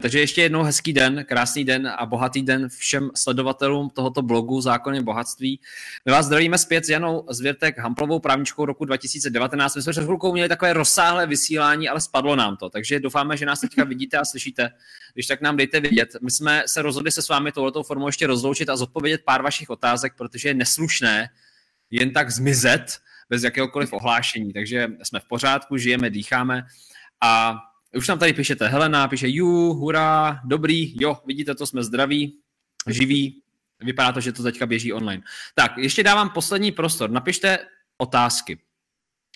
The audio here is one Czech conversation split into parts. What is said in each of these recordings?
Takže ještě jednou hezký den, krásný den a bohatý den všem sledovatelům tohoto blogu Zákony bohatství. My vás zdravíme zpět s Janou Zvěrtek Hamplovou, právničkou roku 2019. My jsme před chvilkou měli takové rozsáhlé vysílání, ale spadlo nám to, takže doufáme, že nás teďka vidíte a slyšíte. Když tak nám dejte vidět. My jsme se rozhodli se s vámi touto formou ještě rozloučit a zodpovědět pár vašich otázek, protože je neslušné jen tak zmizet bez jakéhokoliv ohlášení. Takže jsme v pořádku, žijeme, dýcháme a už tam tady píšete Helena, píše ju, hurá, dobrý, jo, vidíte to, jsme zdraví, živí, vypadá to, že to teďka běží online. Tak, ještě dávám poslední prostor, napište otázky.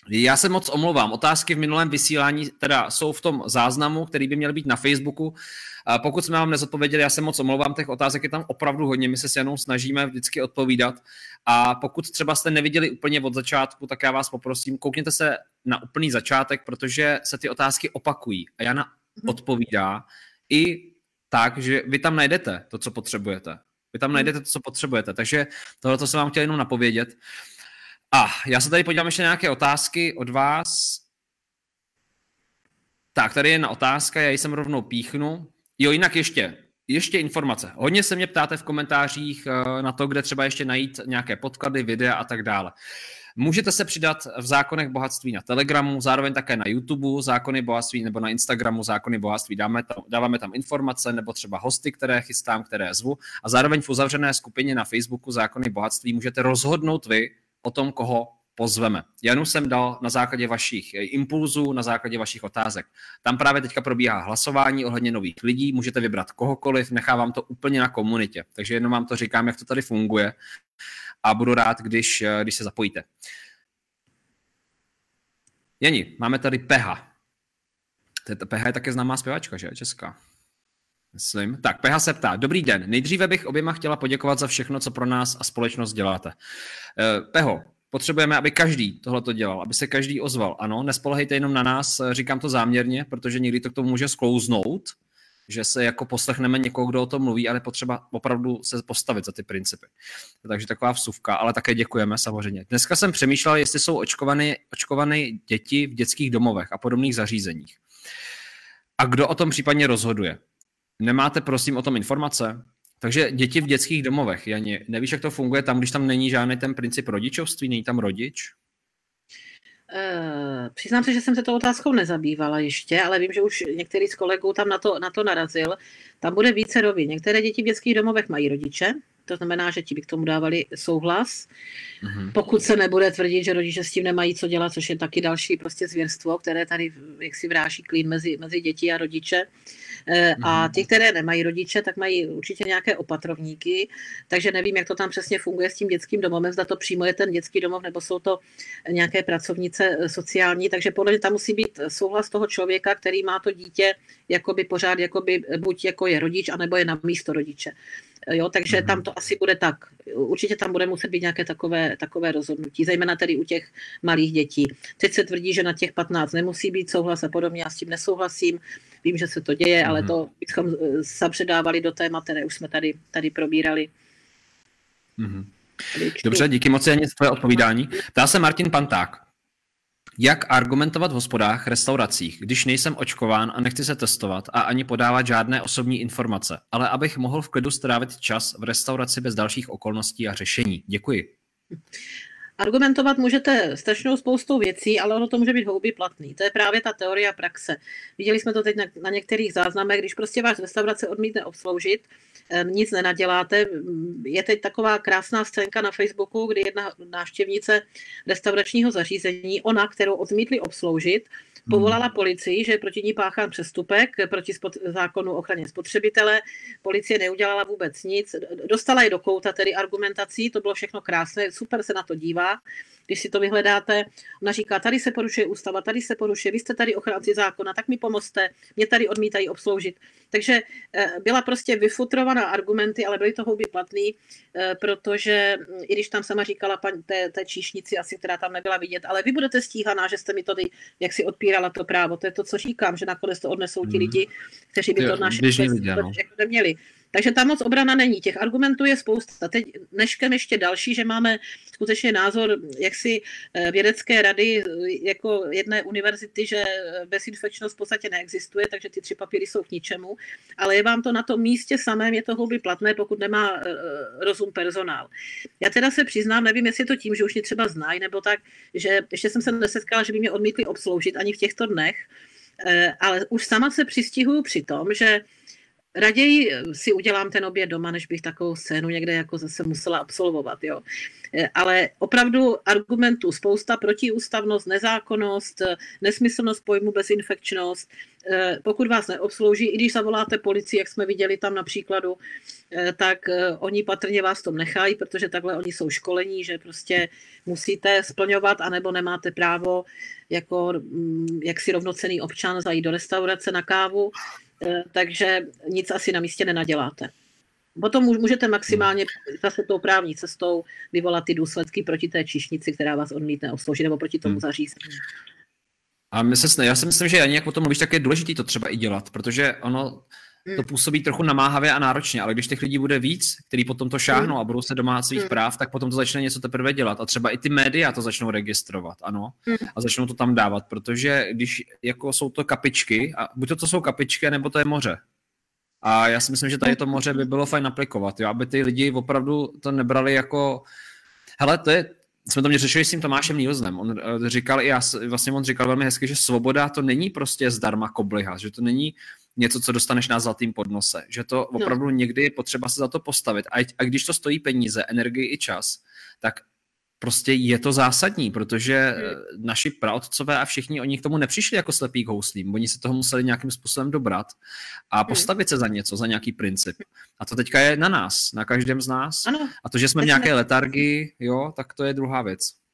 Já se moc omlouvám. Otázky v minulém vysílání teda jsou v tom záznamu, který by měl být na Facebooku. Pokud jsme vám nezodpověděli, já se moc omlouvám, těch otázek je tam opravdu hodně, my se s Janou snažíme vždycky odpovídat. A pokud třeba jste neviděli úplně od začátku, tak já vás poprosím, koukněte se na úplný začátek, protože se ty otázky opakují. A Jana mhm. odpovídá i tak, že vy tam najdete to, co potřebujete. Vy tam mhm. najdete to, co potřebujete. Takže tohle to jsem vám chtěl jenom napovědět. A já se tady podívám ještě na nějaké otázky od vás. Tak, tady je jedna otázka, já ji sem rovnou píchnu. Jo, jinak ještě, ještě informace. Hodně se mě ptáte v komentářích eh, na to, kde třeba ještě najít nějaké podklady, videa a tak dále. Můžete se přidat v zákonech bohatství na Telegramu, zároveň také na YouTube zákony bohatství nebo na Instagramu zákony bohatství. Dáme tam, dáváme tam informace nebo třeba hosty, které chystám, které zvu. A zároveň v uzavřené skupině na Facebooku zákony bohatství můžete rozhodnout vy o tom, koho pozveme. Janu jsem dal na základě vašich impulzů, na základě vašich otázek. Tam právě teďka probíhá hlasování ohledně nových lidí, můžete vybrat kohokoliv, nechávám to úplně na komunitě. Takže jenom vám to říkám, jak to tady funguje a budu rád, když, když se zapojíte. Jani, máme tady Peha. Peha je také známá zpěvačka, že? Česká. Myslím. Tak, Peha se ptá. Dobrý den. Nejdříve bych oběma chtěla poděkovat za všechno, co pro nás a společnost děláte. Eh, Peho, potřebujeme, aby každý tohle to dělal, aby se každý ozval. Ano, nespolehejte jenom na nás, říkám to záměrně, protože někdy to k tomu může sklouznout, že se jako poslechneme někoho, kdo o tom mluví, ale potřeba opravdu se postavit za ty principy. Takže taková vsuvka, ale také děkujeme samozřejmě. Dneska jsem přemýšlel, jestli jsou očkované, očkované děti v dětských domovech a podobných zařízeních. A kdo o tom případně rozhoduje? Nemáte prosím o tom informace? Takže děti v dětských domovech, Janě, nevíš, jak to funguje tam, když tam není žádný ten princip rodičovství, není tam rodič? Uh, přiznám se, že jsem se tou otázkou nezabývala ještě, ale vím, že už některý z kolegů tam na to, na to narazil. Tam bude více rovin. Některé děti v dětských domovech mají rodiče, to znamená, že ti by k tomu dávali souhlas. Mm-hmm. Pokud se nebude tvrdit, že rodiče s tím nemají co dělat, což je taky další prostě zvěrstvo, které tady jak si vráší klín mezi, mezi děti a rodiče. E, a mhm. ti, které nemají rodiče, tak mají určitě nějaké opatrovníky, takže nevím, jak to tam přesně funguje s tím dětským domovem, zda to přímo je ten dětský domov, nebo jsou to nějaké pracovnice e, sociální, takže podle mě tam musí být souhlas toho člověka, který má to dítě jakoby pořád, jakoby buď jako je rodič, anebo je na místo rodiče. Jo, takže tam to asi bude tak. Určitě tam bude muset být nějaké takové, takové rozhodnutí, zejména tedy u těch malých dětí. Teď se tvrdí, že na těch 15 nemusí být souhlas a podobně, já s tím nesouhlasím. Vím, že se to děje, mm-hmm. ale mhm. to bychom eh, se předávali do témat, které už jsme tady, tady probírali. Mm-hmm. Dobře, díky moc za tvoje odpovídání. Ptá se Martin Panták. Jak argumentovat v hospodách, restauracích, když nejsem očkován a nechci se testovat a ani podávat žádné osobní informace, ale abych mohl v klidu strávit čas v restauraci bez dalších okolností a řešení? Děkuji. Argumentovat můžete strašnou spoustou věcí, ale ono to může být houby platný. To je právě ta teorie praxe. Viděli jsme to teď na, na některých záznamech, když prostě váš restaurace odmítne obsloužit, nic nenaděláte. Je teď taková krásná scénka na Facebooku, kdy jedna návštěvnice restauračního zařízení, ona, kterou odmítli obsloužit, povolala policii, že je proti ní páchán přestupek proti spod, zákonu ochraně spotřebitele. Policie neudělala vůbec nic. Dostala je do kouta tedy argumentací, to bylo všechno krásné, super se na to dívá, ústava, když si to vyhledáte, ona říká, tady se porušuje ústava, tady se porušuje, vy jste tady ochránci zákona, tak mi pomozte, mě tady odmítají obsloužit. Takže eh, byla prostě vyfutrovaná argumenty, ale byly to houby platný, eh, protože hm, i když tam sama říkala paní, té, té číšnici, asi která tam nebyla vidět, ale vy budete stíhaná, že jste mi tady jak si odpírala to právo. To je to, co říkám, že nakonec to odnesou ti mhm. lidi, kteří by to odnášeli, no. neměli. Takže tam moc obrana není. Těch argumentů je spousta. Teď dneškem ještě další, že máme skutečně názor jaksi eh, vědecké rady eh, jako jedné univerzity, že eh, bezinfekčnost v podstatě neexistuje, takže ty tři papíry jsou k ničemu, ale je vám to na tom místě samém, je to houby platné, pokud nemá rozum personál. Já teda se přiznám, nevím, jestli je to tím, že už mě třeba znají, nebo tak, že ještě jsem se nesetkala, že by mě odmítli obsloužit ani v těchto dnech, ale už sama se přistihuju při tom, že raději si udělám ten oběd doma, než bych takovou scénu někde jako zase musela absolvovat. Jo. Eh, ale opravdu argumentů spousta, protiústavnost, nezákonnost, eh, nesmyslnost pojmu bezinfekčnost. Eh, pokud vás neobslouží, i když zavoláte policii, jak jsme viděli tam na příkladu, tak oni patrně vás tom nechají, protože takhle oni jsou školení, že prostě musíte splňovat, anebo nemáte právo jako mm, jaksi rovnocený občan zajít do restaurace na kávu. Eh, takže nic asi na místě nenaděláte. Potom můžete maximálně zase tou právní cestou vyvolat ty důsledky proti té čišnici, která vás odmítne obsloužit, nebo proti tomu hmm. zařízení. A my se, já si myslím, že ani jak o tom mluvíš, tak je důležité to třeba i dělat, protože ono, to hmm. působí trochu namáhavě a náročně, ale když těch lidí bude víc, který potom to šáhnou hmm. a budou se doma svých hmm. práv, tak potom to začne něco teprve dělat. A třeba i ty média to začnou registrovat, ano, a začnou to tam dávat, protože když jako jsou to kapičky, a buď to, to jsou kapičky, nebo to je moře. A já si myslím, že tady to moře by bylo fajn aplikovat, jo, aby ty lidi opravdu to nebrali jako hele, to je, jsme to mě řešili s tím Tomášem Nílznem. On uh, říkal i já, vlastně on říkal velmi hezky, že svoboda to není prostě zdarma kobliha, že to není něco, co dostaneš na zlatým podnose. Že to opravdu no. někdy je potřeba se za to postavit. A, a když to stojí peníze, energii i čas, tak prostě je to zásadní, protože hmm. naši praotcové a všichni oni k tomu nepřišli jako slepý k houslím. Oni se toho museli nějakým způsobem dobrat a hmm. postavit se za něco, za nějaký princip. A to teďka je na nás, na každém z nás. Ano. A to, že jsme v nějaké letargii, jo, tak to je druhá věc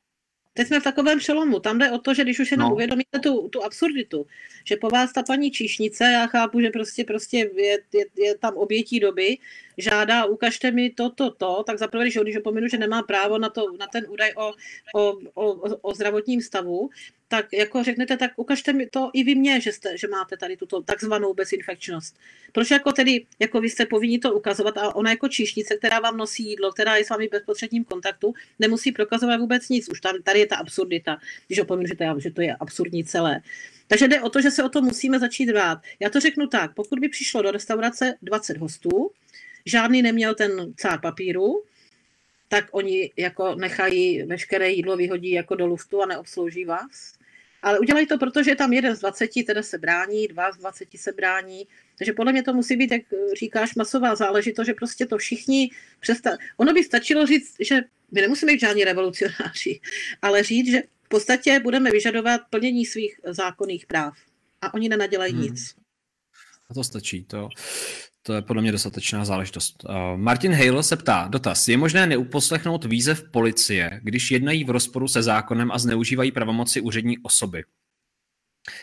teď jsme v takovém přelomu. Tam jde o to, že když už jenom no. uvědomíte tu, tu absurditu, že po vás ta paní číšnice, já chápu, že prostě, prostě je, je, je tam obětí doby, žádá, ukažte mi to, to, to, tak zaprvé, když, když opominu, že nemá právo na, to, na ten údaj o, o, o, o zdravotním stavu, tak jako řeknete, tak ukažte mi to i vy mě, že, jste, že máte tady tuto takzvanou bezinfekčnost. Proč jako tedy, jako vy jste povinni to ukazovat a ona jako číšnice, která vám nosí jídlo, která je s vámi v bezprostředním kontaktu, nemusí prokazovat vůbec nic. Už tam, tady je ta absurdita, když opomínu, že to, je, že to je absurdní celé. Takže jde o to, že se o to musíme začít dbát. Já to řeknu tak, pokud by přišlo do restaurace 20 hostů, žádný neměl ten cár papíru, tak oni jako nechají veškeré jídlo, vyhodí jako do luftu a neobslouží vás. Ale udělají to, protože tam jeden z 20, teda se brání, dva z 20 se brání. Takže podle mě to musí být, jak říkáš, masová záležitost, že prostě to všichni přestanou. Ono by stačilo říct, že my nemusíme být žádní revolucionáři, ale říct, že v podstatě budeme vyžadovat plnění svých zákonných práv. A oni nenadělají hmm. nic. A to stačí. To, to je podle mě dostatečná záležitost. Uh, Martin Hale se ptá, dotaz, je možné neuposlechnout výzev policie, když jednají v rozporu se zákonem a zneužívají pravomoci úřední osoby?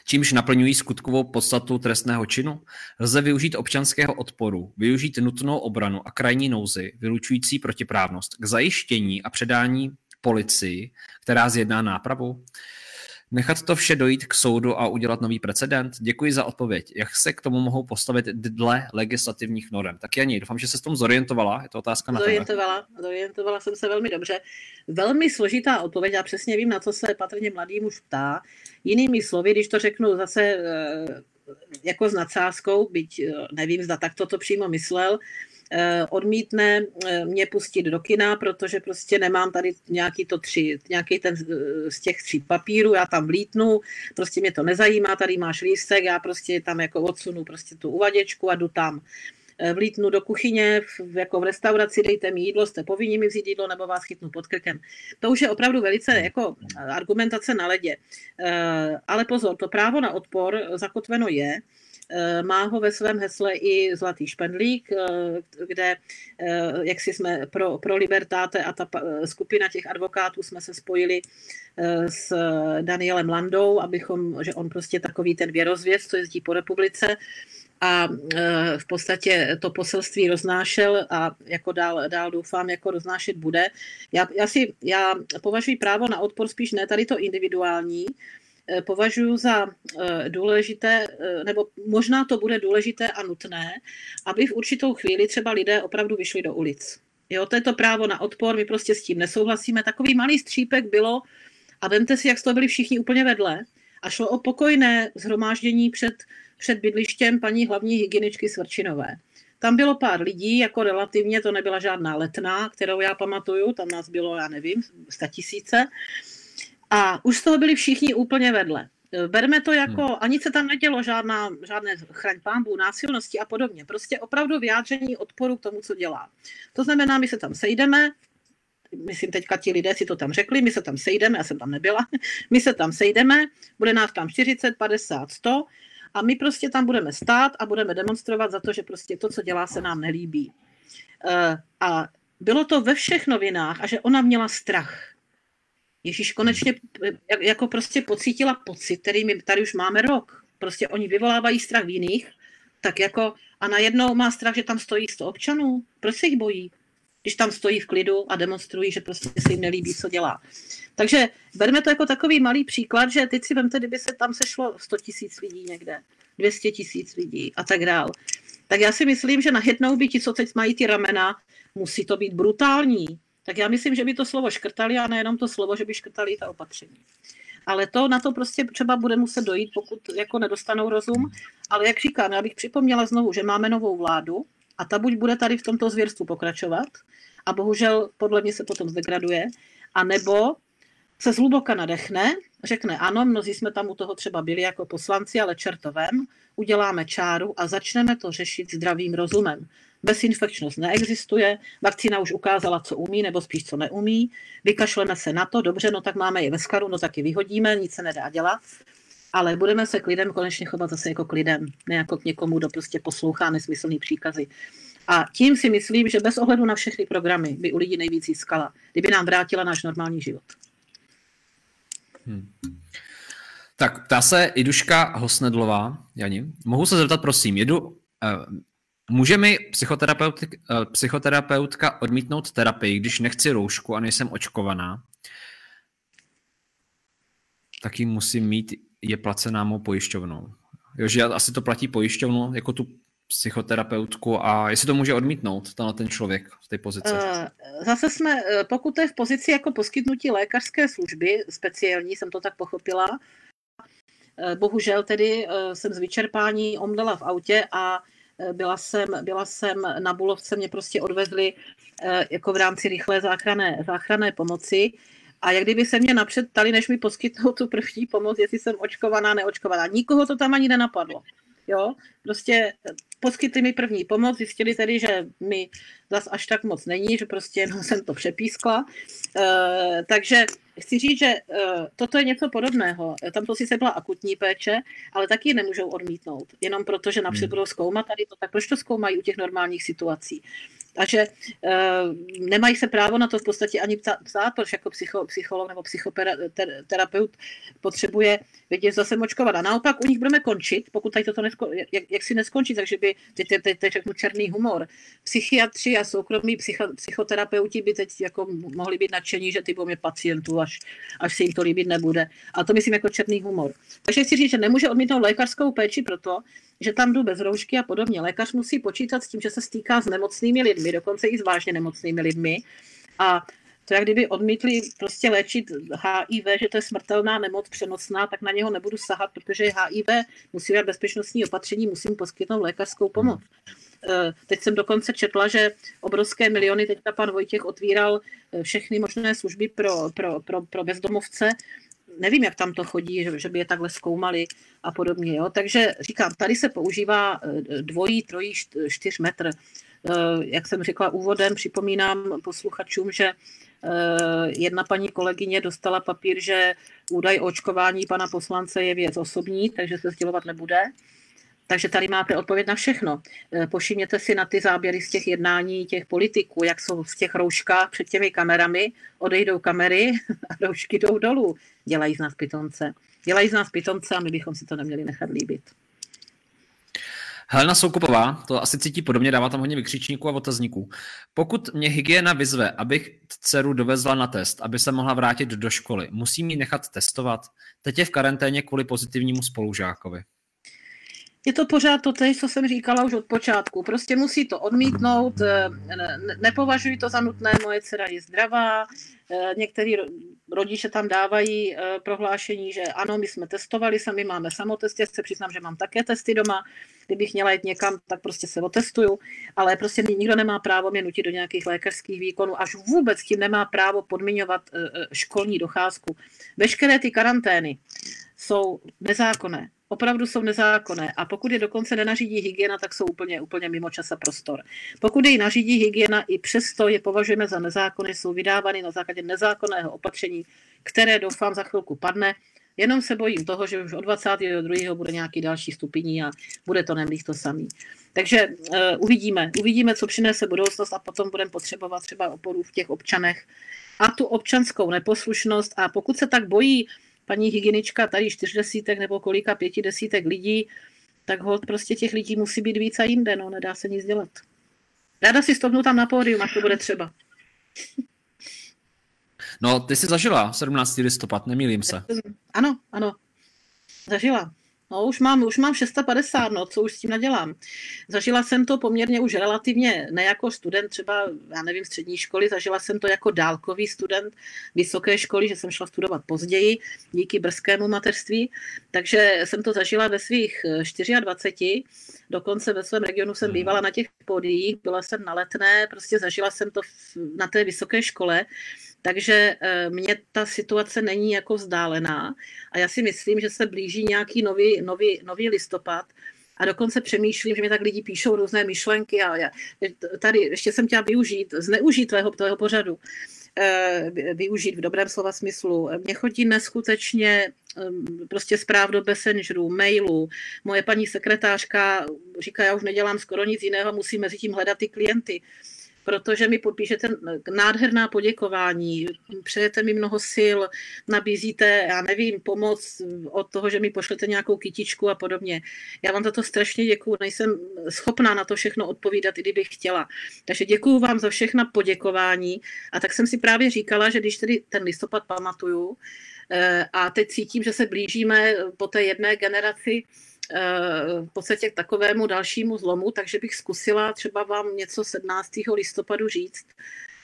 Čímž naplňují skutkovou podstatu trestného činu, lze využít občanského odporu, využít nutnou obranu a krajní nouzy, vylučující protiprávnost k zajištění a předání policii, která zjedná nápravu. Nechat to vše dojít k soudu a udělat nový precedent? Děkuji za odpověď. Jak se k tomu mohou postavit dle legislativních norm? Tak Janí, doufám, že se s tom zorientovala. Je to otázka na zorientovala, tebe. Zorientovala jsem se velmi dobře. Velmi složitá odpověď, já přesně vím, na co se patrně mladý muž ptá. Jinými slovy, když to řeknu zase eh, jako s nadsázkou, byť eh, nevím, zda tak to přímo myslel, Eh, odmítne eh, mě pustit do kina, protože prostě nemám tady nějaký to tři, nějaký ten z těch tří papírů, já tam vlítnu, prostě mě to nezajímá, tady máš lístek, já prostě tam jako odsunu prostě tu uvaděčku a jdu tam vlítnu do kuchyně, jako v restauraci, dejte mi jídlo, jste povinni mi vzít jídlo, nebo vás chytnu pod krkem. To už je opravdu velice jako argumentace na ledě. Ale pozor, to právo na odpor zakotveno je, má ho ve svém hesle i Zlatý špendlík, kde jak si jsme pro, pro Libertáte a ta skupina těch advokátů jsme se spojili s Danielem Landou, abychom, že on prostě takový ten věrozvěc, co jezdí po republice, a v podstatě to poselství roznášel a jako dál, dál doufám, jako roznášet bude. Já, já, si, já považuji právo na odpor spíš ne tady to individuální, Eh, považuji za eh, důležité, nebo možná to bude důležité a nutné, aby v určitou chvíli třeba lidé opravdu vyšli do ulic. Jo, to je to právo na odpor, my prostě s tím nesouhlasíme. Takový malý střípek bylo, a vemte si, jak to byli všichni úplně vedle, a šlo o pokojné zhromáždění před, před bydlištěm paní hlavní hygieničky Svrčinové. Tam bylo pár lidí, jako relativně, to nebyla žádná letná, kterou já pamatuju, tam nás bylo, já nevím, sta tisíce. A už z toho byli všichni úplně vedle. Berme to jako, hmm. ani se tam nedělo žádná, žádné chraň pámbu, násilnosti a podobně. Prostě opravdu vyjádření odporu k tomu, co dělá. To znamená, my se tam sejdeme, myslím teďka ti lidé si to tam řekli, my se tam sejdeme, já jsem tam nebyla, my se tam sejdeme, bude nás tam 40, 50, 100 a my prostě tam budeme stát a budeme demonstrovat za to, že prostě to, co dělá, se nám nelíbí. Eh, a bylo to ve všech novinách a že ona měla strach. Ježíš konečně jako prostě pocítila pocit, který my tady už máme rok. Prostě oni vyvolávají strach v jiných, tak jako a najednou má strach, že tam stojí 100 občanů. Proč se jich bojí? Když tam stojí v klidu a demonstrují, že prostě se jim nelíbí, co dělá. Takže berme to jako takový malý příklad, že teď si vemte, kdyby se tam sešlo 100 tisíc lidí někde, 200 tisíc lidí a tak dál. Tak já si myslím, že najednou by ti, co teď mají ty ramena, musí to být brutální tak já myslím, že by to slovo škrtali a nejenom to slovo, že by škrtali ta opatření. Ale to na to prostě třeba bude muset dojít, pokud jako nedostanou rozum. Ale jak říkám, já bych připomněla znovu, že máme novou vládu a ta buď bude tady v tomto zvěrstvu pokračovat a bohužel podle mě se potom zdegraduje, a nebo se zhluboka nadechne, řekne ano, mnozí jsme tam u toho třeba byli jako poslanci, ale čertovem, uděláme čáru a začneme to řešit zdravým rozumem. Bezinfekčnost neexistuje, vakcína už ukázala, co umí, nebo spíš co neumí. Vykašleme se na to, dobře, no tak máme je ve skaru, no tak ji vyhodíme, nic se nedá dělat. Ale budeme se k lidem konečně chovat zase jako k lidem, ne jako k někomu, kdo prostě poslouchá nesmyslný příkazy. A tím si myslím, že bez ohledu na všechny programy by u lidí nejvíc získala, kdyby nám vrátila náš normální život. Hmm. Tak, ptá se Iduška Hosnedlová, Jani. Mohu se zeptat, prosím, jedu, eh, Může mi psychoterapeut, eh, psychoterapeutka odmítnout terapii, když nechci roušku a nejsem očkovaná? Tak ji musím mít, je placená mou pojišťovnou. Jo, že asi to platí pojišťovnu, jako tu psychoterapeutku a jestli to může odmítnout tenhle ten člověk v té pozici? Eh, zase jsme, eh, pokud to je v pozici jako poskytnutí lékařské služby, speciální, jsem to tak pochopila, bohužel tedy jsem z vyčerpání omdlela v autě a byla jsem, byla jsem na Bulovce, mě prostě odvezli eh, jako v rámci rychlé záchranné, záchranné pomoci. A jak kdyby se mě napřed ptali, než mi poskytnou tu první pomoc, jestli jsem očkovaná, neočkovaná. Nikoho to tam ani nenapadlo. Jo? Prostě poskytli mi první pomoc, zjistili tedy, že mi zas až tak moc není, že prostě jenom jsem to přepískla. E, takže chci říct, že e, toto je něco podobného. Tam to sice byla akutní péče, ale taky nemůžou odmítnout. Jenom proto, že například hmm. budou zkoumat tady to, tak proč to zkoumají u těch normálních situací? Takže e, nemají se právo na to v podstatě ani ptát, protože jako psycho, psycholog nebo psychoterapeut potřebuje vědět, zase močkovat. A naopak u nich budeme končit, pokud tady toto nesko, jak, jak si neskončí, takže by, teď, teď, teď, teď řeknu černý humor, psychiatři a soukromí psycho, psychoterapeuti by teď jako mohli být nadšení, že ty budou pacientů, až, až se jim to líbit nebude. A to myslím jako černý humor. Takže chci říct, že nemůže odmítnout lékařskou péči proto, že tam jdu bez roušky a podobně. Lékař musí počítat s tím, že se stýká s nemocnými lidmi, dokonce i s vážně nemocnými lidmi. A to jak kdyby odmítli prostě léčit HIV, že to je smrtelná nemoc přenosná, tak na něho nebudu sahat, protože HIV musí mít bezpečnostní opatření, musím poskytnout lékařskou pomoc. Eh, teď jsem dokonce četla, že obrovské miliony, teďka pan Vojtěch otvíral eh, všechny možné služby pro, pro, pro, pro bezdomovce, nevím, jak tam to chodí, že, že by je takhle zkoumali a podobně. Jo? Takže říkám, tady se používá eh, dvojí, trojí, čtyř metr. Jak jsem řekla úvodem, připomínám posluchačům, že jedna paní kolegyně dostala papír, že údaj o očkování pana poslance je věc osobní, takže se sdělovat nebude. Takže tady máte odpověď na všechno. Eh, Pošimněte si na ty záběry z těch jednání těch politiků, jak jsou v těch rouškách před těmi kamerami, odejdou kamery a roušky jdou dolů. Dělají z nás pitonce. Dělají z nás pitonce a my bychom si to neměli nechat líbit. Helena Soukupová, to asi cítí podobně, dává tam hodně vykřičníků a otazníků. Pokud mě hygiena vyzve, abych dceru dovezla na test, aby se mohla vrátit do školy, musí mi nechat testovat. Teď je v karanténě kvůli pozitivnímu spolužákovi je to pořád to co jsem říkala už od počátku. Prostě musí to odmítnout, eh, nepovažuji to za nutné, moje dcera je zdravá, eh, některý rodiče tam dávají eh, prohlášení, že ano, my jsme testovali, sami máme samotesty, se přiznám, že mám také testy doma, kdybych měla jít někam, tak prostě se otestuju, ale prostě nikdo nemá právo mě nutit do nějakých lékařských výkonů, až vůbec tím nemá právo podmiňovat školní docházku. Veškeré ty karantény jsou nezákonné opravdu jsou nezákonné a pokud je dokonce nenařídí hygiena, tak jsou úplně, úplně mimo čas a prostor. Pokud je nařídí hygiena, i přesto je považujeme za nezákonné, jsou vydávány na základě nezákonného opatření, které doufám za chvilku padne. Jenom se bojím toho, že už od 22. bude nějaký další stupiní a bude to nemlých to samý. Takže uh, uvidíme, uvidíme, co přinese budoucnost a potom budeme potřebovat třeba oporu v těch občanech a tu občanskou neposlušnost a pokud se tak bojí paní hygienička tady čtyř desítek nebo kolika pěti desítek lidí, tak hold prostě těch lidí musí být víc a jinde, no, nedá se nic dělat. Ráda si stopnu tam na pódium, až to bude třeba. No, ty jsi zažila 17. listopad, nemýlím se. Ano, ano. Zažila. No, už mám, už mám 650, no, co už s tím nadělám. Zažila jsem to poměrně už relativně, ne jako student třeba, já nevím, střední školy, zažila jsem to jako dálkový student vysoké školy, že jsem šla studovat později díky brzkému mateřství, takže jsem to zažila ve svých 24, dokonce ve svém regionu jsem hmm. bývala na těch podiích, byla jsem na letné, prostě zažila jsem to na té vysoké škole, takže eh, mně ta situace není jako vzdálená a já si myslím, že se blíží nějaký nový, nový, nový listopad, a dokonce přemýšlím, že mi tak lidi píšou různé myšlenky a já, tady ještě jsem chtěla využít, zneužít tvého, tvého pořadu, eh, využít v dobrém slova smyslu. Mně chodí neskutečně ehm, prostě zpráv do Messengeru, mailu. Moje paní sekretářka říká, já už nedělám skoro nic jiného, musím mezi tím hledat ty klienty protože mi podpíšete nádherná poděkování, přejete mi mnoho sil, nabízíte, já nevím, pomoc od toho, že mi pošlete nějakou kytičku a podobně. Já vám za to strašně děkuju, nejsem schopná na to všechno odpovídat, i kdybych chtěla. Takže děkuju vám za všechna poděkování a tak jsem si právě říkala, že když tedy ten listopad pamatuju, eh, a teď cítím, že se blížíme po té jedné generaci v podstatě k takovému dalšímu zlomu, takže bych zkusila třeba vám něco 17. listopadu říct.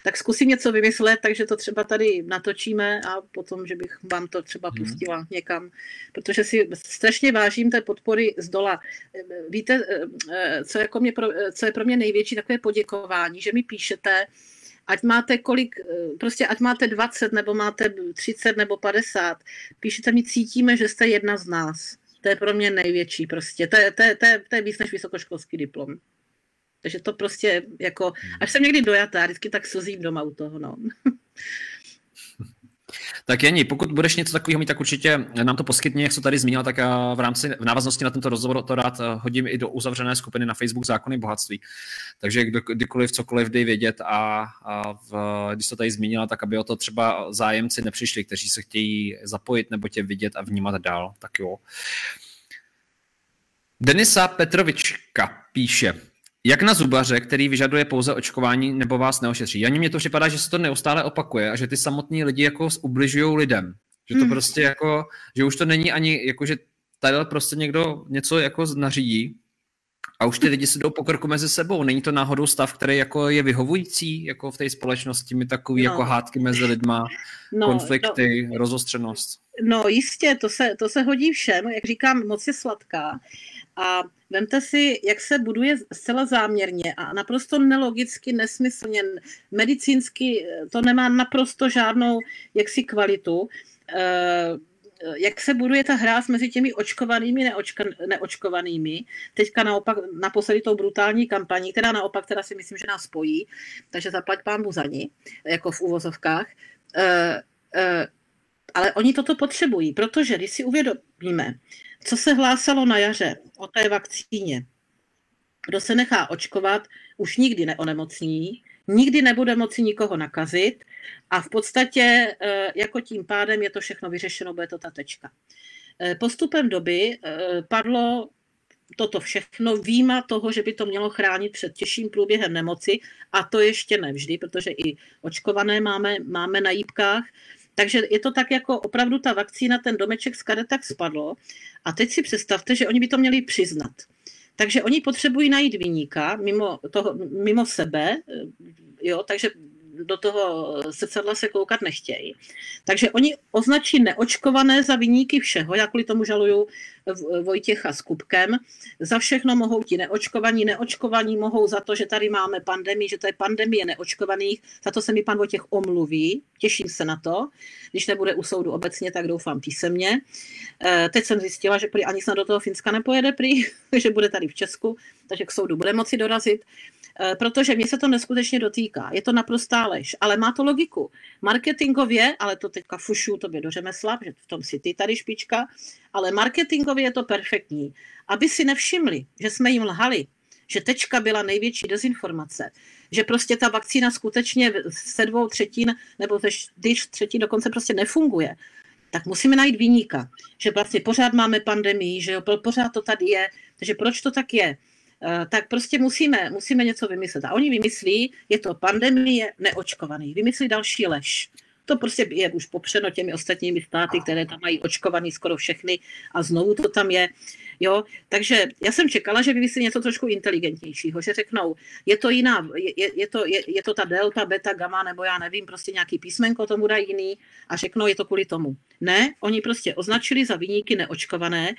Tak zkusím něco vymyslet, takže to třeba tady natočíme a potom, že bych vám to třeba mhm. pustila hmm. někam, protože si strašně vážím té podpory z dola. Víte, eh, co, jako mě pro, co je pro mě největší takové poděkování, že mi píšete, ať máte kolik, eh, prostě ať máte 20 nebo máte 30 nebo 50, píšete mi, cítíme, že jste jedna z nás to je pro mě největší prostě. To je, to je, to je, to je víc než vysokoškolský diplom. Takže to prostě jako, až jsem někdy dojatá, vždycky tak slzím doma u toho, no. Tak Jení, pokud budeš něco takového mít, tak určitě nám to poskytni, jak se tady zmínila, tak v rámci, v návaznosti na tento rozhovor to rád eh, hodím i do uzavřené skupiny na Facebook Zákony bohatství. Takže kdo, kdykoliv, cokoliv dej vědět a, a v, když to tady zmínila, tak aby o to třeba zájemci nepřišli, kteří se chtějí zapojit nebo tě vidět a vnímat dál, tak jo. Denisa Petrovička píše, jak na zubaře, který vyžaduje pouze očkování nebo vás neošetří. Janě mně to připadá, že se to neustále opakuje a že ty samotní lidi jako ubližují lidem. Že to hmm. prostě jako, že už to není ani jako, že tady prostě někdo něco jako nařídí a už ty lidi se jdou po krku mezi sebou. Není to náhodou stav, který jako je vyhovující jako v té společnosti, mi takový no. jako hádky mezi lidma, no, konflikty, no. rozostřenost. No jistě, to se, to se hodí všem. Jak říkám, moc je sladká. A vemte si, jak se buduje zcela záměrně a naprosto nelogicky, nesmyslně, medicínsky, to nemá naprosto žádnou jaksi kvalitu. Eh, jak se buduje ta hra mezi těmi očkovanými, neočka, neočkovanými. Teďka naopak naposledy tou brutální kampaní, která naopak teda si myslím, že nás spojí, takže zaplať pán za ní, jako v úvozovkách. Uh, uh, ale oni toto potřebují, protože když si uvědomíme, co se hlásalo na jaře o té vakcíně, kdo se nechá očkovat, už nikdy neonemocní, nikdy nebude moci nikoho nakazit a v podstatě eh, jako tím pádem je to všechno vyřešeno, bude to ta tečka. Eh, postupem doby eh, padlo toto všechno výjima toho, že by to mělo chránit před těžším průběhem nemoci a to ještě nevždy, protože i očkované máme, máme na jípkách, takže je to tak jako opravdu ta vakcína, ten domeček z karetak spadlo a teď si představte, že oni by to měli přiznat. Takže oni potřebují najít vyníka mimo, toho, mimo sebe, jo, takže do toho srdcadla se koukat nechtějí. Takže oni označí neočkované za vyníky všeho, já kvůli tomu žaluju Vojtěcha s Kubkem. Za všechno mohou ti neočkovaní, neočkovaní mohou za to, že tady máme pandemii, že to je pandemie neočkovaných. Za to se mi pan Vojtěch omluví, těším se na to. Když nebude u soudu obecně, tak doufám písemně. Eh, teď jsem zjistila, že prý ani snad do toho Finska nepojede, prý, že bude tady v Česku, takže k soudu bude moci dorazit. Eh, protože mě se to neskutečně dotýká. Je to naprostá lež, ale má to logiku. Marketingově, ale to teďka fušu tobě do řemesla, že v tom si ty tady špička, ale marketingově je to perfektní. Aby si nevšimli, že jsme jim lhali, že tečka byla největší dezinformace, že prostě ta vakcína skutečně se dvou třetin nebo když třetin dokonce prostě nefunguje, tak musíme najít výníka, že vlastně pořád máme pandemii, že pořád to tady je, takže proč to tak je? Eh, tak prostě musíme, musíme něco vymyslet. A oni vymyslí, je to pandemie neočkovaný, vymyslí další lež. To prostě je už popřeno těmi ostatními státy, které tam mají očkovaný skoro všechny a znovu to tam je. Jo? Takže já jsem čekala, že vymyslí něco trošku inteligentnějšího, že řeknou, je to jiná, je, je, to, je, je to ta delta, beta, gamma, nebo já nevím, prostě nějaký písmenko tomu dají jiný a řeknou, je to kvůli tomu. Ne, oni prostě označili za vyníky neočkované,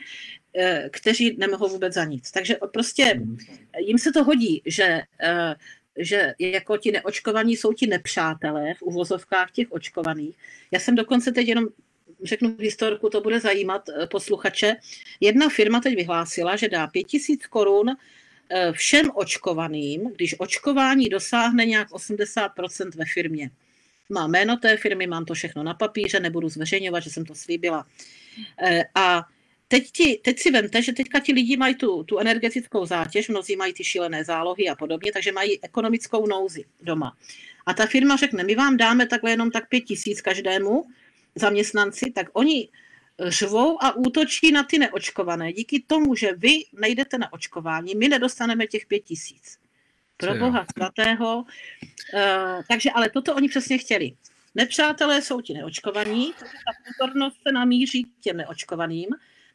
eh, kteří nemohou vůbec za nic. Takže prostě jim se to hodí, že eh, že jako ti neočkovaní jsou ti nepřátelé v uvozovkách těch očkovaných. Já jsem dokonce teď jenom řeknu historku, to bude zajímat eh, posluchače. Jedna firma teď vyhlásila, že dá 5000 korun eh, všem očkovaným, když očkování dosáhne nějak 80% ve firmě. Má jméno té firmy, mám to všechno na papíře, nebudu zveřejňovat, že jsem to slíbila. Eh, a teď, ti, teď si vemte, že teďka ti lidi mají tu, tu energetickou zátěž, mnozí mají ty šílené zálohy a podobně, takže mají ekonomickou nouzi doma. A ta firma řekne, my vám dáme takhle jenom tak pět tisíc každému zaměstnanci, tak oni řvou a útočí na ty neočkované. Díky tomu, že vy nejdete na očkování, my nedostaneme těch pět tisíc. Pro boha svatého. Uh, takže ale toto oni přesně chtěli. Nepřátelé jsou ti neočkovaní, takže ta pozornost se namíří k těm neočkovaným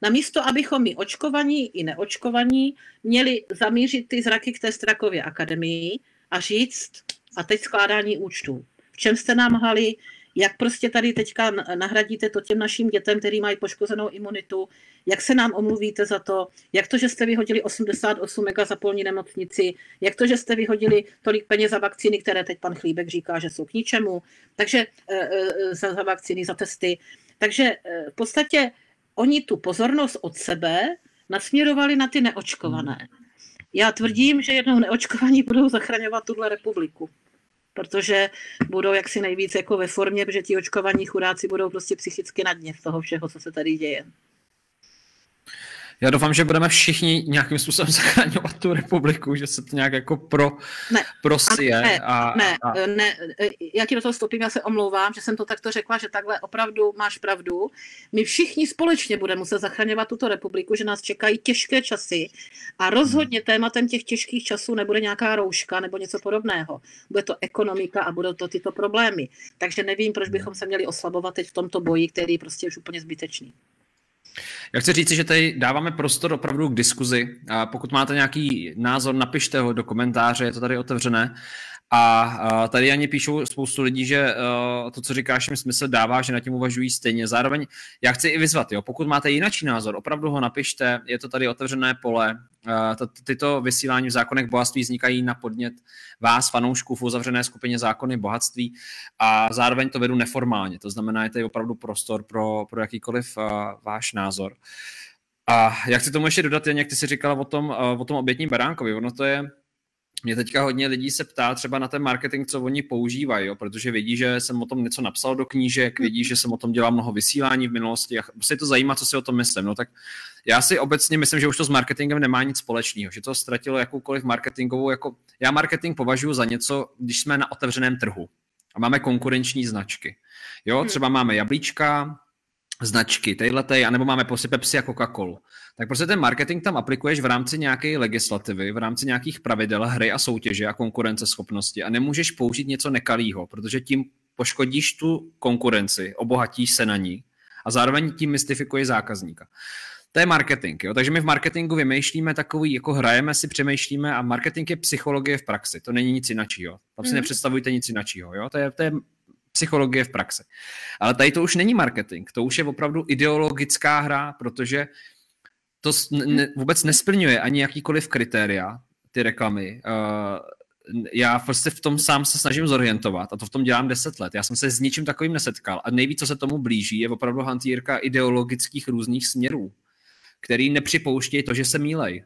Namísto, abychom my očkovaní i neočkovaní měli zamířit ty zraky k té Strakově akademii a říct, a teď skládání účtů. V čem jste nám hali, jak prostě tady teďka nahradíte to těm našim dětem, který mají poškozenou imunitu, jak se nám omluvíte za to, jak to, že jste vyhodili 88 mega za polní nemocnici, jak to, že jste vyhodili tolik peněz za vakcíny, které teď pan Chlíbek říká, že jsou k ničemu, takže e, e, za, za vakcíny, za testy. Takže e, v podstatě oni tu pozornost od sebe nasměrovali na ty neočkované. Hmm. Já tvrdím, že jednou neočkovaní budou zachraňovat tuhle republiku protože budou jaksi nejvíc jako ve formě, protože ti očkovaní chudáci budou prostě psychicky na dně z toho všeho, co se tady děje. Já doufám, že budeme všichni nějakým způsobem zachraňovat tu republiku, že se to nějak jako pro, ne, prosije. Ne, a, ne, a... ne, já ti do toho stopím, já se omlouvám, že jsem to takto řekla, že takhle opravdu máš pravdu. My všichni společně budeme muset zachraňovat tuto republiku, že nás čekají těžké časy a rozhodně hmm. tématem těch těžkých časů nebude nějaká rouška nebo něco podobného. Bude to ekonomika a budou to tyto problémy. Takže nevím, proč bychom se měli oslabovat teď v tomto boji, který prostě je už úplně zbytečný. Já chci říct, že tady dáváme prostor opravdu k diskuzi. Pokud máte nějaký názor, napište ho do komentáře, je to tady otevřené. A tady ani píšou spoustu lidí, že e, to, co říkáš, jim smysl dává, že na tím uvažují stejně. Zároveň já chci i vyzvat, jo, pokud máte jiný názor, opravdu ho napište, je to tady otevřené pole. E, tyto vysílání v zákonech bohatství vznikají na podnět vás, fanoušků v uzavřené skupině zákony bohatství a zároveň to vedu neformálně. To znamená, je tady opravdu prostor pro, pro jakýkoliv e, váš názor. A jak chci tomu ještě dodat, jak ty si říkala o tom, o tom obětním beránkovi. Ono to je mě teďka hodně lidí se ptá třeba na ten marketing, co oni používají, jo, protože vidí, že jsem o tom něco napsal do knížek, vidí, že jsem o tom dělal mnoho vysílání v minulosti a prostě to zajímá, co si o tom myslím. No tak já si obecně myslím, že už to s marketingem nemá nic společného, že to ztratilo jakoukoliv marketingovou, jako já marketing považuji za něco, když jsme na otevřeném trhu a máme konkurenční značky. Jo, hmm. třeba máme jablíčka, značky, tejletej, anebo máme prostě Pepsi a Coca-Colu. Tak prostě ten marketing tam aplikuješ v rámci nějaké legislativy, v rámci nějakých pravidel hry a soutěže a konkurenceschopnosti a nemůžeš použít něco nekalýho, protože tím poškodíš tu konkurenci, obohatíš se na ní a zároveň tím mystifikuješ zákazníka. To je marketing. Jo? Takže my v marketingu vymýšlíme takový, jako hrajeme si, přemýšlíme a marketing je psychologie v praxi. To není nic jiného. Tam si mm. nepředstavujte nic jiného. Jo? To, je, to je psychologie v praxi. Ale tady to už není marketing, to už je opravdu ideologická hra, protože to ne, vůbec nesplňuje ani jakýkoliv kritéria, ty reklamy. Uh, já prostě v tom sám se snažím zorientovat a to v tom dělám deset let. Já jsem se s ničím takovým nesetkal a nejvíc, co se tomu blíží, je opravdu hantýrka ideologických různých směrů, který nepřipouští to, že se mílej.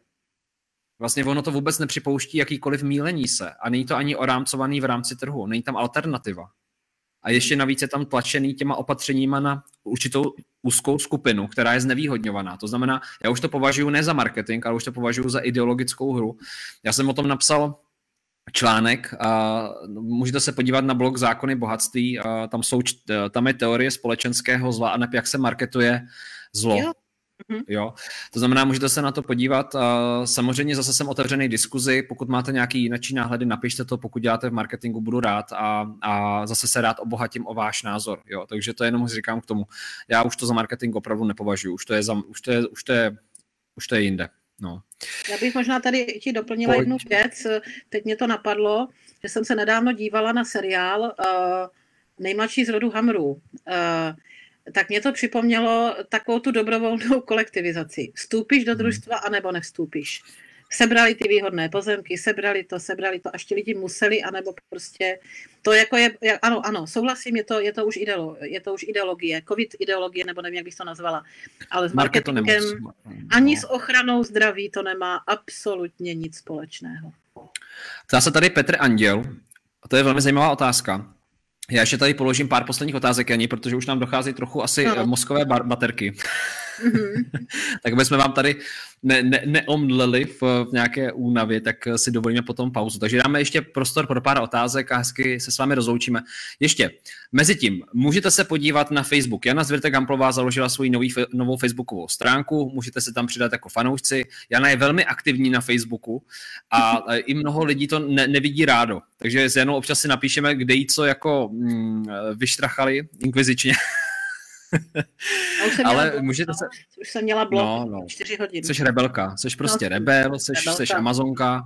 Vlastně ono to vůbec nepřipouští jakýkoliv mílení se a není to ani orámcovaný v rámci trhu, není tam alternativa a ještě navíc je tam tlačený těma opatřeníma na určitou úzkou skupinu, která je znevýhodňovaná. To znamená, já už to považuji ne za marketing, ale už to považuji za ideologickou hru. Já jsem o tom napsal článek a můžete se podívat na blog Zákony bohatství, a tam, jsou, tam je teorie společenského zla a jak se marketuje zlo. Jo. Mm-hmm. Jo, to znamená, můžete se na to podívat. Samozřejmě zase jsem otevřený diskuzi, pokud máte nějaký jinačí náhledy, napište to, pokud děláte v marketingu, budu rád a, a zase se rád obohatím o váš názor. Jo, takže to jenom říkám k tomu. Já už to za marketing opravdu nepovažuji, už to je, za, už to je, už to je, už to je jinde. No. Já bych možná tady ti doplnila Pojď. jednu věc. Teď mě to napadlo, že jsem se nedávno dívala na seriál uh, Nejmladší z rodu Hamrů. Uh, tak mě to připomnělo takovou tu dobrovolnou kolektivizaci. Vstoupíš do hmm. družstva, anebo nevstoupíš. Sebrali ty výhodné pozemky, sebrali to, sebrali to, až ti lidi museli, anebo prostě to jako je, ano, ano, souhlasím, je to, je to, už, ideolo, je to už ideologie, covid ideologie, nebo nevím, jak bych to nazvala, ale s marketingem ani s ochranou zdraví to nemá absolutně nic společného. Ptá se tady Petr Anděl, a to je velmi zajímavá otázka. Já ještě tady položím pár posledních otázek, Jani, protože už nám dochází trochu asi no. mozkové bar- baterky. Tak bychom vám tady ne, ne, neomdleli v, v nějaké únavě, tak si dovolíme potom pauzu. Takže dáme ještě prostor pro pár otázek a hezky se s vámi rozloučíme. Ještě, mezi tím, můžete se podívat na Facebook. Jana Zvirte Gamplová založila svou novou facebookovou stránku, můžete se tam přidat jako fanoušci. Jana je velmi aktivní na Facebooku a i mnoho lidí to ne, nevidí rádo. Takže s Janou občas si napíšeme, kde jí co jako mm, vyštrachali inkvizičně. už Ale blok, můžete no, se... Už jsem měla blok no, no. 4 hodiny. Jsi rebelka, jsi prostě no, rebel, jsi, jsi amazonka.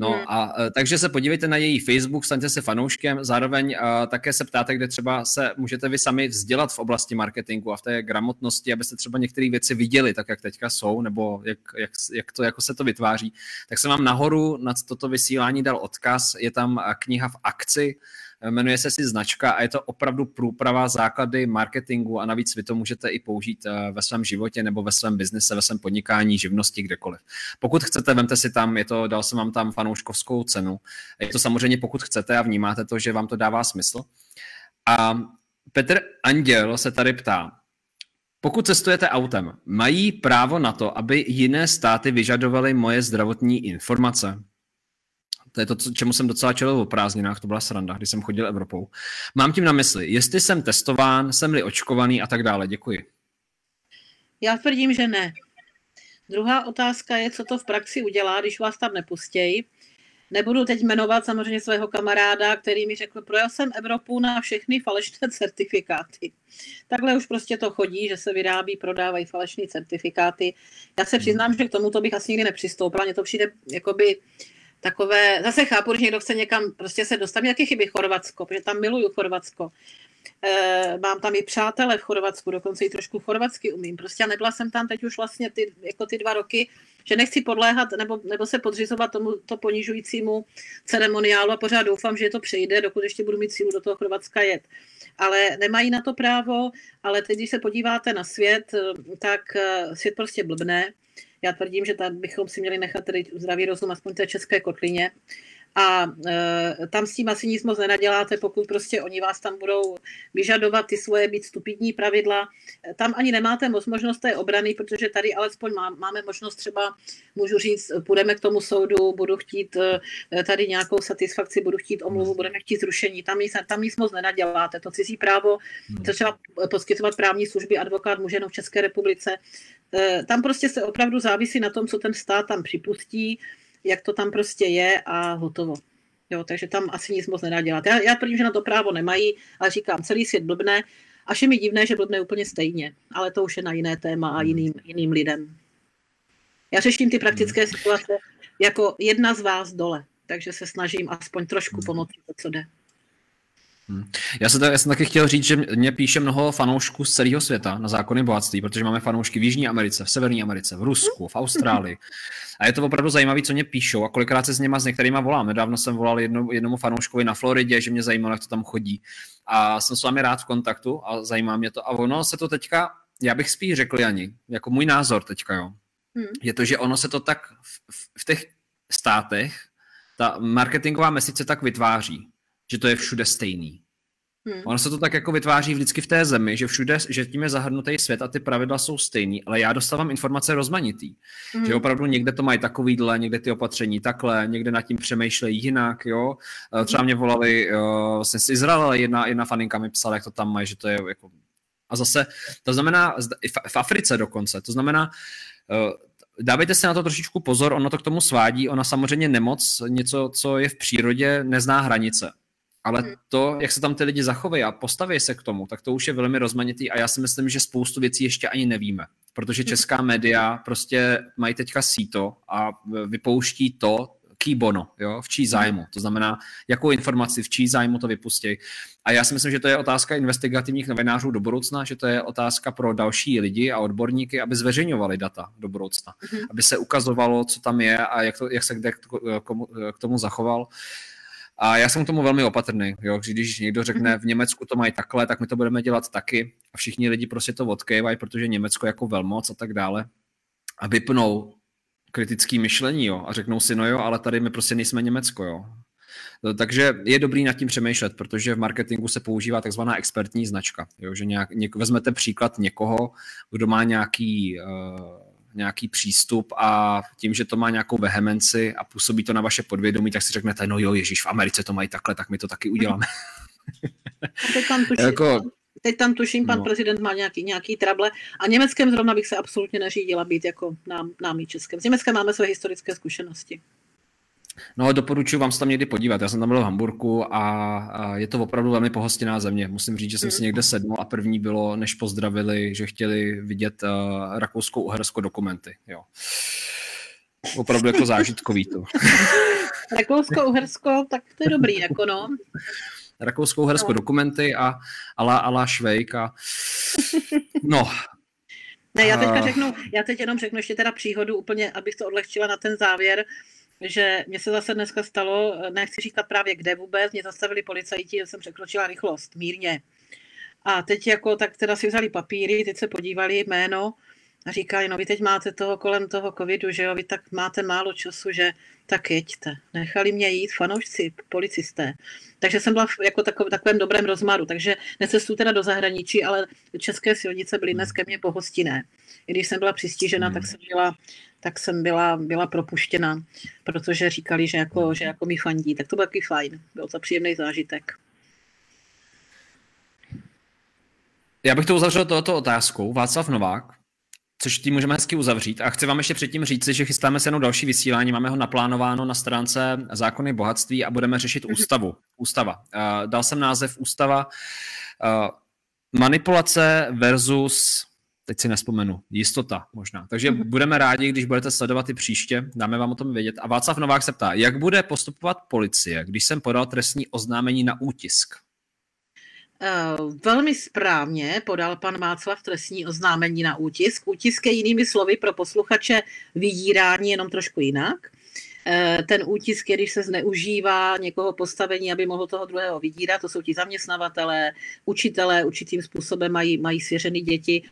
No hmm. a e, takže se podívejte na její Facebook, staňte se fanouškem, zároveň a, e, také se ptáte, kde třeba se můžete vy sami vzdělat v oblasti marketingu a v té gramotnosti, abyste třeba některé věci viděli, tak jak teďka jsou, nebo jak, jak, jak to jako se to vytváří. Tak jsem vám nahoru na toto vysílání dal odkaz, je tam kniha v akci, jmenuje se si značka a je to opravdu průprava základy marketingu a navíc vy to můžete i použít eh, ve svém životě nebo ve svém biznise, ve svém podnikání, živnosti, kdekoliv. Pokud chcete, vemte si tam, je to, dal jsem vám tam fanouškovskou cenu. Je to samozřejmě, pokud chcete a vnímáte to, že vám to dává smysl. A Petr Anděl se tady ptá, pokud cestujete autem, mají právo na to, aby jiné státy vyžadovaly moje zdravotní informace? To je to, čemu jsem docela čelil o prázdninách, to byla sranda, když jsem chodil Evropou. Mám tím na mysli, jestli jsem testován, jsem-li očkovaný a tak dále. Děkuji. Já tvrdím, že ne. Druhá otázka je, co to v praxi udělá, když vás tam nepustějí. Nebudu teď jmenovat samozřejmě svého kamaráda, který mi řekl, projel jsem Evropu na všechny falešné certifikáty. Takhle už prostě to chodí, že se vyrábí, prodávají falešné certifikáty. Já se přiznám, že k tomuto bych asi nikdy nepřistoupila. Mně to přijde jakoby takové, zase chápu, že někdo chce někam prostě se dostat, nějaké chyby Chorvatsko, protože tam miluju Chorvatsko. E, mám tam i přátele v Chorvatsku, dokonce i trošku chorvatsky umím. Prostě nebyla jsem tam teď už vlastně ty, jako ty dva roky, že nechci podléhat nebo, nebo se podřizovat tomu to ponižujícímu ceremoniálu a pořád doufám, že to přejde, dokud ještě budu mít sílu do toho Chorvatska jet. Ale nemají na to právo, ale teď, když se podíváte na svět, tak eh, svět prostě blbne já tvrdím, že tam bychom si měli nechat tedy zdravý rozum aspoň té české kotlině a e, tam s tím asi nic moc nenaděláte, pokud prostě oni vás tam budou vyžadovat ty svoje být stupidní pravidla. Tam ani nemáte moc možnost té obrany, protože tady alespoň má, máme možnost třeba, můžu říct, půjdeme k tomu soudu, budu chtít e, tady nějakou satisfakci, budu chtít omluvu, budeme chtít zrušení. Tam nic, tam nic moc nenaděláte. To cizí právo, to třeba poskytovat právní služby, advokát může jenom v České republice. E, tam prostě se opravdu závisí na tom, co ten stát tam připustí jak to tam prostě je a hotovo. Jo, takže tam asi nic moc nedá dělat. Já, já tvrdím, že na to právo nemají, ale říkám, celý svět blbne. Až je mi divné, že blbne úplně stejně, ale to už je na jiné téma a jiným, jiným lidem. Já řeším ty praktické situace jako jedna z vás dole, takže se snažím aspoň trošku pomoci, to, co jde. Hmm. Já, se, já jsem taky chtěl říct, že mě píše mnoho fanoušků z celého světa na zákony bohatství, protože máme fanoušky v Jižní Americe, v Severní Americe, v Rusku, v Austrálii. A je to opravdu zajímavé, co mě píšou a kolikrát se s něma s některýma volám. Nedávno jsem volal jedno, jednomu fanouškovi na Floridě, že mě zajímalo, jak to tam chodí. A jsem s vámi rád v kontaktu a zajímá mě to. A ono se to teďka, já bych spíš řekl, Jani, jako můj názor teďka, jo, hmm. je to, že ono se to tak v, v, v těch státech, ta marketingová mesice tak vytváří, že to je všude stejný. Hmm. Ono se to tak jako vytváří vždycky v té zemi, že všude, že tím je zahrnutý svět a ty pravidla jsou stejný, ale já dostávám informace rozmanitý. Hmm. Že opravdu někde to mají takovýhle, někde ty opatření takhle, někde nad tím přemýšlejí jinak, jo. Eh, třeba mě volali uh, vlastně z Izraele, jedna, jedna faninka mi psala, jak to tam mají, že to je jako... A zase, to znamená, v, v Africe dokonce, to znamená, uh, dávejte si na to trošičku pozor, ono to k tomu svádí, ona samozřejmě nemoc, něco, co je v přírodě, nezná hranice. Ale to, jak se tam ty lidi zachovají a postaví se k tomu, tak to už je velmi rozmanitý a já si myslím, že spoustu věcí ještě ani nevíme. Protože hmm. česká média prostě mají teďka síto a vypouští to, key bono, jo, v čí hmm. zájmu. To znamená, jakou informaci, v čí zájmu to vypustí. A já si myslím, že to je otázka investigativních novinářů do budoucna, že to je otázka pro další lidi a odborníky, aby zveřejňovali data do budoucna. Mm-hmm. Aby se ukazovalo, co tam je a jak, to, jak se kde k, komu, k tomu zachoval. A já jsem k tomu velmi opatrný. Jo? Když někdo řekne, mhm. v Německu to mají takhle, tak my to budeme dělat taky. A všichni lidi prostě to odkývají, protože Německo jako velmoc a tak dále. A vypnou kritický myšlení jo? a řeknou si, no jo, ale tady my prostě nejsme Německo. Jo? No, takže je dobrý nad tím přemýšlet, protože v marketingu se používá takzvaná expertní značka. Jo? Že nějak, něk, vezmete příklad někoho, kdo má nějaký uh, nějaký přístup a tím, že to má nějakou vehemenci a působí to na vaše podvědomí, tak si řeknete, no jo, Ježíš, v Americe to mají takhle, tak my to taky uděláme. teď tam tuším, jako, teď tam tuším pan no. prezident má nějaký, nějaký trable a Německém zrovna bych se absolutně neřídila být jako nám, námi Českém. S Německem máme své historické zkušenosti. No, doporučuji vám se tam někdy podívat. Já jsem tam byl v Hamburku a, a je to opravdu velmi pohostinná země. Musím říct, že jsem si někde sednul a první bylo, než pozdravili, že chtěli vidět uh, rakouskou uherskou dokumenty. Jo. Opravdu jako zážitkový to. Rakousko-Uhersko, tak to je dobrý, jako no. Rakousko-Uhersko no. dokumenty a ala, ala Švejk a no, ne, já teďka řeknu, já teď jenom řeknu ještě teda příhodu úplně, abych to odlehčila na ten závěr že mě se zase dneska stalo, nechci říkat právě kde vůbec, mě zastavili policajti, že jsem překročila rychlost mírně. A teď jako, tak teda si vzali papíry, teď se podívali jméno a říkali, no vy teď máte toho kolem toho covidu, že jo, vy tak máte málo času, že tak jeďte. Nechali mě jít fanoušci, policisté. Takže jsem byla v jako takov, takovém dobrém rozmaru. Takže necestuju teda do zahraničí, ale české silnice byly dnes ke mně pohostinné. I když jsem byla přistižena, hmm. tak jsem byla tak jsem byla, byla propuštěna, protože říkali, že jako, že jako mi fandí. Tak to byl taky fajn. Byl to příjemný zážitek. Já bych to uzavřel tohoto otázkou. Václav Novák, což tím můžeme hezky uzavřít. A chci vám ještě předtím říct, že chystáme se jenom další vysílání. Máme ho naplánováno na stránce Zákony bohatství a budeme řešit mhm. ústavu. Ústava. Dal jsem název Ústava manipulace versus teď si nespomenu, jistota možná. Takže mm-hmm. budeme rádi, když budete sledovat i příště, dáme vám o tom vědět. A Václav Novák se ptá, jak bude postupovat policie, když jsem podal trestní oznámení na útisk? Uh, velmi správně podal pan Václav trestní oznámení na útisk. Útisk je jinými slovy pro posluchače vydírání jenom trošku jinak. Uh, ten útisk když se zneužívá někoho postavení, aby mohl toho druhého vydírat, to jsou ti zaměstnavatelé, učitelé, určitým způsobem mají, mají svěřeny děti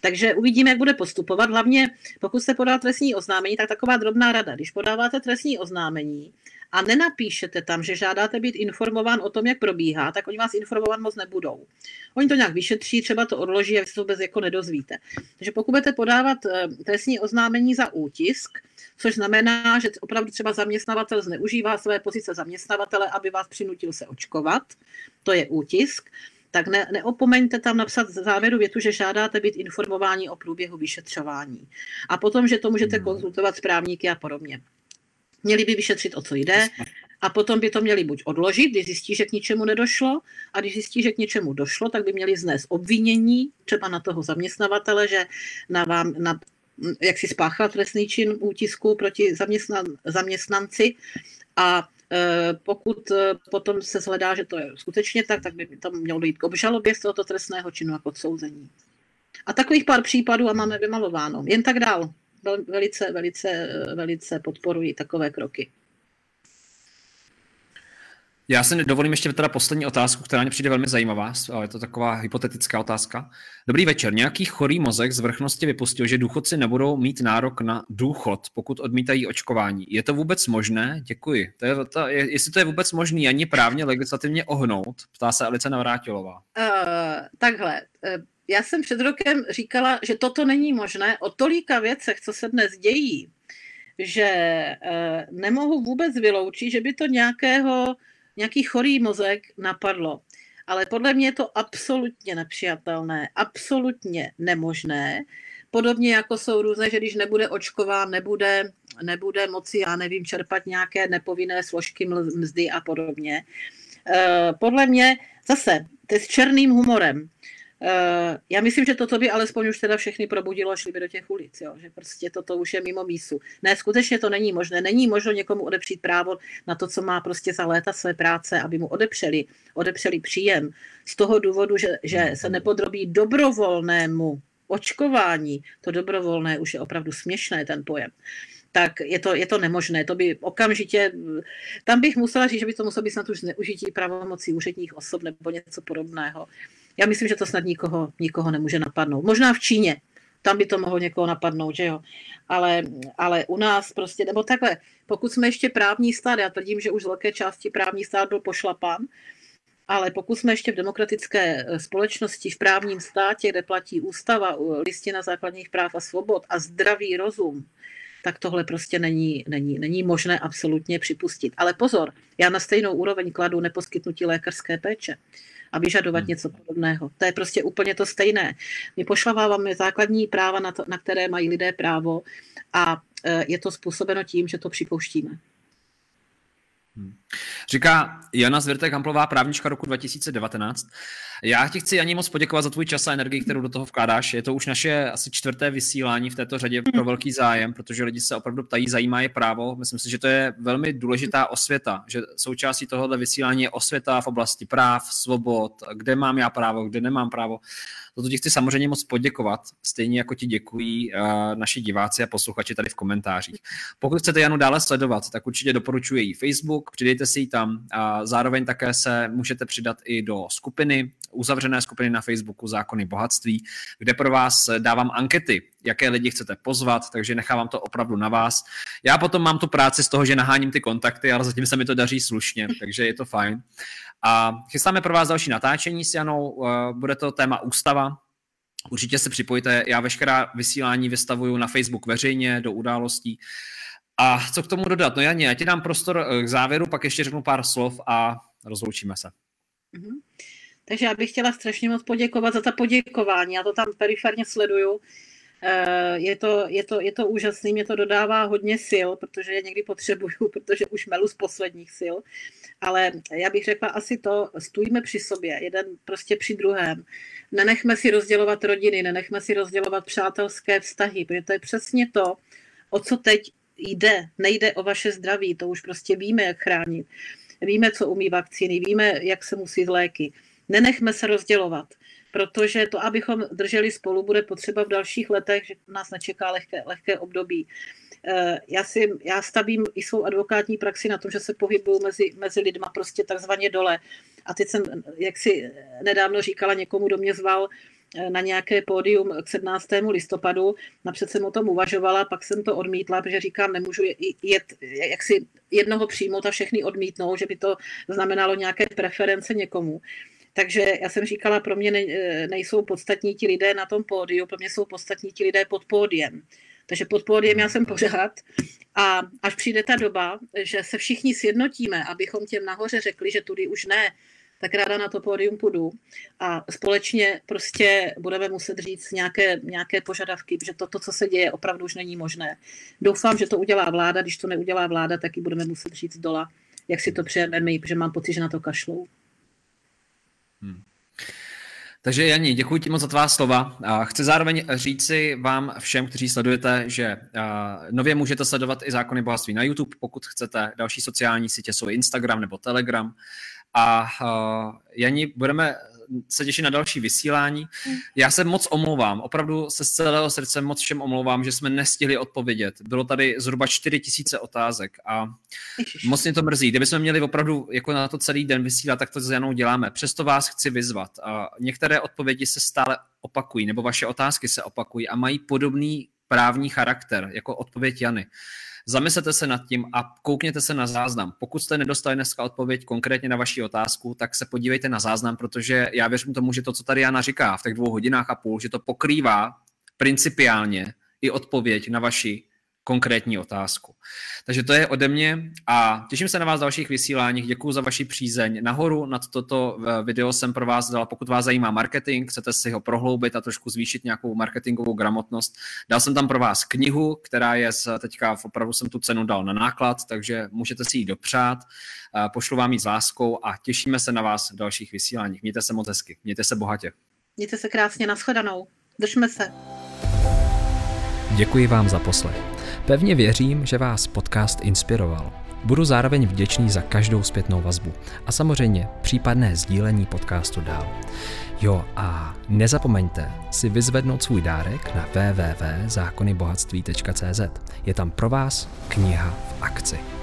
takže uvidíme, jak bude postupovat. Hlavně, pokud se podá trestní oznámení, tak taková drobná rada. Když podáváte trestní oznámení a nenapíšete tam, že žádáte být informován o tom, jak probíhá, tak oni vás informovat moc nebudou. Oni to nějak vyšetří, třeba to odloží a vy se to vůbec jako nedozvíte. Takže pokud budete podávat eh, trestní oznámení za útisk, což znamená, že opravdu třeba zaměstnavatel zneužívá své pozice zaměstnavatele, aby vás přinutil se očkovat, to je útisk, tak ne, neopomeňte tam napsat závěru větu, že žádáte být informováni o průběhu vyšetřování. A potom, že to můžete hmm. konzultovat s právníky a podobně. Měli by vyšetřit, o co jde, a potom by to měli buď odložit, když zjistí, že k ničemu nedošlo, a když zjistí, že k něčemu došlo, tak by měli znést obvinění, třeba na toho zaměstnavatele, že na vám, na, jak si spáchal trestný čin útisku proti zaměstnan, zaměstnanci a e, pokud e, potom se zhledá, že to je skutečně tak, tak by tam mělo dojít k obžalobě z tohoto trestného činu a k odsouzení. A takových pár případů a máme vymalováno. Jen tak dál. Velice, velice, velice podporuji takové kroky. Já si dovolím ještě teda poslední otázku, která mě přijde velmi zajímavá, ale je to taková hypotetická otázka. Dobrý večer. Nějaký chorý mozek z vrchnosti vypustil, že důchodci nebudou mít nárok na důchod, pokud odmítají očkování. Je to vůbec možné? Děkuji. To je, to, je, jestli to je vůbec možné ani právně legislativně ohnout, ptá se Alice Navrátilová. Uh, takhle. Já jsem před rokem říkala, že toto není možné o tolika věcech, co se dnes dějí, že uh, nemohu vůbec vyloučit, že by to nějakého nějaký chorý mozek napadlo. Ale podle mě je to absolutně nepřijatelné, absolutně nemožné. Podobně jako jsou různé, že když nebude očkován, nebude, nebude moci, já nevím, čerpat nějaké nepovinné složky mzdy a podobně. Eh, podle mě zase, to je s černým humorem. Uh, já myslím, že toto by alespoň už teda všechny probudilo a šli by do těch ulic, jo? že prostě toto už je mimo mísu. Ne, skutečně to není možné. Není možno někomu odepřít právo na to, co má prostě za léta své práce, aby mu odepřeli, odepřeli příjem. Z toho důvodu, že, že se nepodrobí dobrovolnému očkování. To dobrovolné už je opravdu směšné, ten pojem tak je to, je to nemožné. To by okamžitě, tam bych musela říct, že by to muselo být snad už zneužití pravomocí úředních osob nebo něco podobného. Já myslím, že to snad nikoho, nikoho nemůže napadnout. Možná v Číně, tam by to mohlo někoho napadnout, že jo. Ale, ale u nás prostě, nebo takhle, pokud jsme ještě právní stát, já tvrdím, že už z velké části právní stát byl pošlapan, ale pokud jsme ještě v demokratické eh, společnosti, v právním státě, kde platí ústava, listina základních práv a svobod a zdravý rozum, tak tohle prostě není, není, není možné absolutně připustit. Ale pozor, já na stejnou úroveň kladu neposkytnutí lékařské péče a vyžadovat hmm. něco podobného. To je prostě úplně to stejné. My pošlaváváme základní práva, na, to, na které mají lidé právo a e, je to způsobeno tím, že to připouštíme. Hmm. Říká Jana Zvirtek Hamplová, právnička roku 2019. Já ti chci ani moc poděkovat za tvůj čas a energii, kterou do toho vkládáš. Je to už naše asi čtvrté vysílání v této řadě pro velký zájem, protože lidi se opravdu ptají, zajímá je právo. Myslím si, že to je velmi důležitá osvěta, že součástí tohohle vysílání je osvěta v oblasti práv, svobod, kde mám já právo, kde nemám právo. Toto ti chci samozřejmě moc poděkovat, stejně jako ti děkují uh, naši diváci a posluchači tady v komentářích. Pokud chcete Janu dále sledovat, tak určitě doporučuji její Facebook, si ji tam a zároveň také se můžete přidat i do skupiny, uzavřené skupiny na Facebooku Zákony bohatství, kde pro vás dávám ankety, jaké lidi chcete pozvat, takže nechávám to opravdu na vás. Já potom mám tu práci z toho, že naháním ty kontakty, ale zatím se mi to daří slušně, takže je to fajn. A chystáme pro vás další natáčení s Janou, eh, bude to téma ústava, Určitě se připojte, já veškerá vysílání vystavuju na Facebook veřejně do událostí. A co k tomu dodat? No Janě, já ti dám prostor eh, k závěru, pak ještě řeknu pár slov a rozloučíme se. Mm-hmm. Takže já bych chtěla strašně moc poděkovat za ta poděkování. Já to tam periferně sleduju. Eh, je to, je, to, je to úžasný, mě to dodává hodně sil, protože je někdy potřebuju, protože už melu z posledních sil. Ale já bych řekla asi to, stůjme při sobě, jeden prostě při druhém. Nenechme si rozdělovat rodiny, nenechme si rozdělovat přátelské vztahy, protože to je přesně to, o co teď jde. Nejde o vaše zdraví, to už prostě víme, jak chránit. Víme, co umí vakcíny, víme, jak se musí léky. Nenechme se rozdělovat protože to, abychom drželi spolu, bude potřeba v dalších letech, že nás nečeká lehké, lehké období. Eh, já, si, já stavím i svou advokátní praxi na tom, že se pohybuju mezi, mezi lidma prostě takzvaně dole. A teď jsem, jak si nedávno říkala, někomu do mě zval na nějaké pódium k 17. listopadu. Napřed jsem o tom uvažovala, pak jsem to odmítla, protože říkám, nemůžu jet, jak si jednoho přijmout a všechny odmítnout, že by to znamenalo nějaké preference někomu. Takže já jsem říkala, pro mě nejsou podstatní ti lidé na tom pódiu, pro mě jsou podstatní ti lidé pod pódiem. Takže pod pódiem já jsem pořád a až přijde ta doba, že se všichni sjednotíme, abychom těm nahoře řekli, že tudy už ne, tak ráda na to pódium půjdu a společně prostě budeme muset říct nějaké, nějaké požadavky, že to, to, co se děje, opravdu už není možné. Doufám, že to udělá vláda, když to neudělá vláda, tak ji budeme muset říct dola, jak si to přejeme my, protože mám pocit, že na to kašlou. Hmm. Takže Janí, děkuji ti moc za tvá slova. Chci zároveň říci vám všem, kteří sledujete, že nově můžete sledovat i zákony bohatství na YouTube, pokud chcete. Další sociální sítě jsou Instagram nebo Telegram. A Janí, budeme se těším na další vysílání. Já se moc omlouvám, opravdu se z celého srdce moc všem omlouvám, že jsme nestihli odpovědět. Bylo tady zhruba 4 tisíce otázek a moc mě to mrzí. Kdybychom měli opravdu jako na to celý den vysílat, tak to s Janou děláme. Přesto vás chci vyzvat. A některé odpovědi se stále opakují, nebo vaše otázky se opakují a mají podobný právní charakter, jako odpověď Jany. Zamyslete se nad tím a koukněte se na záznam. Pokud jste nedostali dneska odpověď konkrétně na vaši otázku, tak se podívejte na záznam, protože já věřím tomu, že to, co tady Jana říká v těch dvou hodinách a půl, že to pokrývá principiálně i odpověď na vaši konkrétní otázku. Takže to je ode mě a těším se na vás v dalších vysíláních. Děkuji za vaši přízeň. Nahoru nad toto eh, video jsem pro vás dala, pokud vás zajímá marketing, chcete si ho prohloubit a trošku zvýšit nějakou marketingovou gramotnost. Dal jsem tam pro vás knihu, která je teďka, opravdu jsem tu cenu dal na náklad, takže můžete si ji dopřát. Eh, pošlu vám ji s láskou a těšíme se na vás v dalších vysíláních. Mějte se moc hezky, mějte se bohatě. Mějte se krásně, nashledanou. Držme se. Děkuji vám za poslech. Pevně věřím, že vás podcast inspiroval. Budu zároveň vděčný za každou zpětnou vazbu a samozřejmě případné sdílení podcastu dál. Jo a nezapomeňte si vyzvednout svůj dárek na www.zákonybohatství.cz. Je tam pro vás kniha v akci.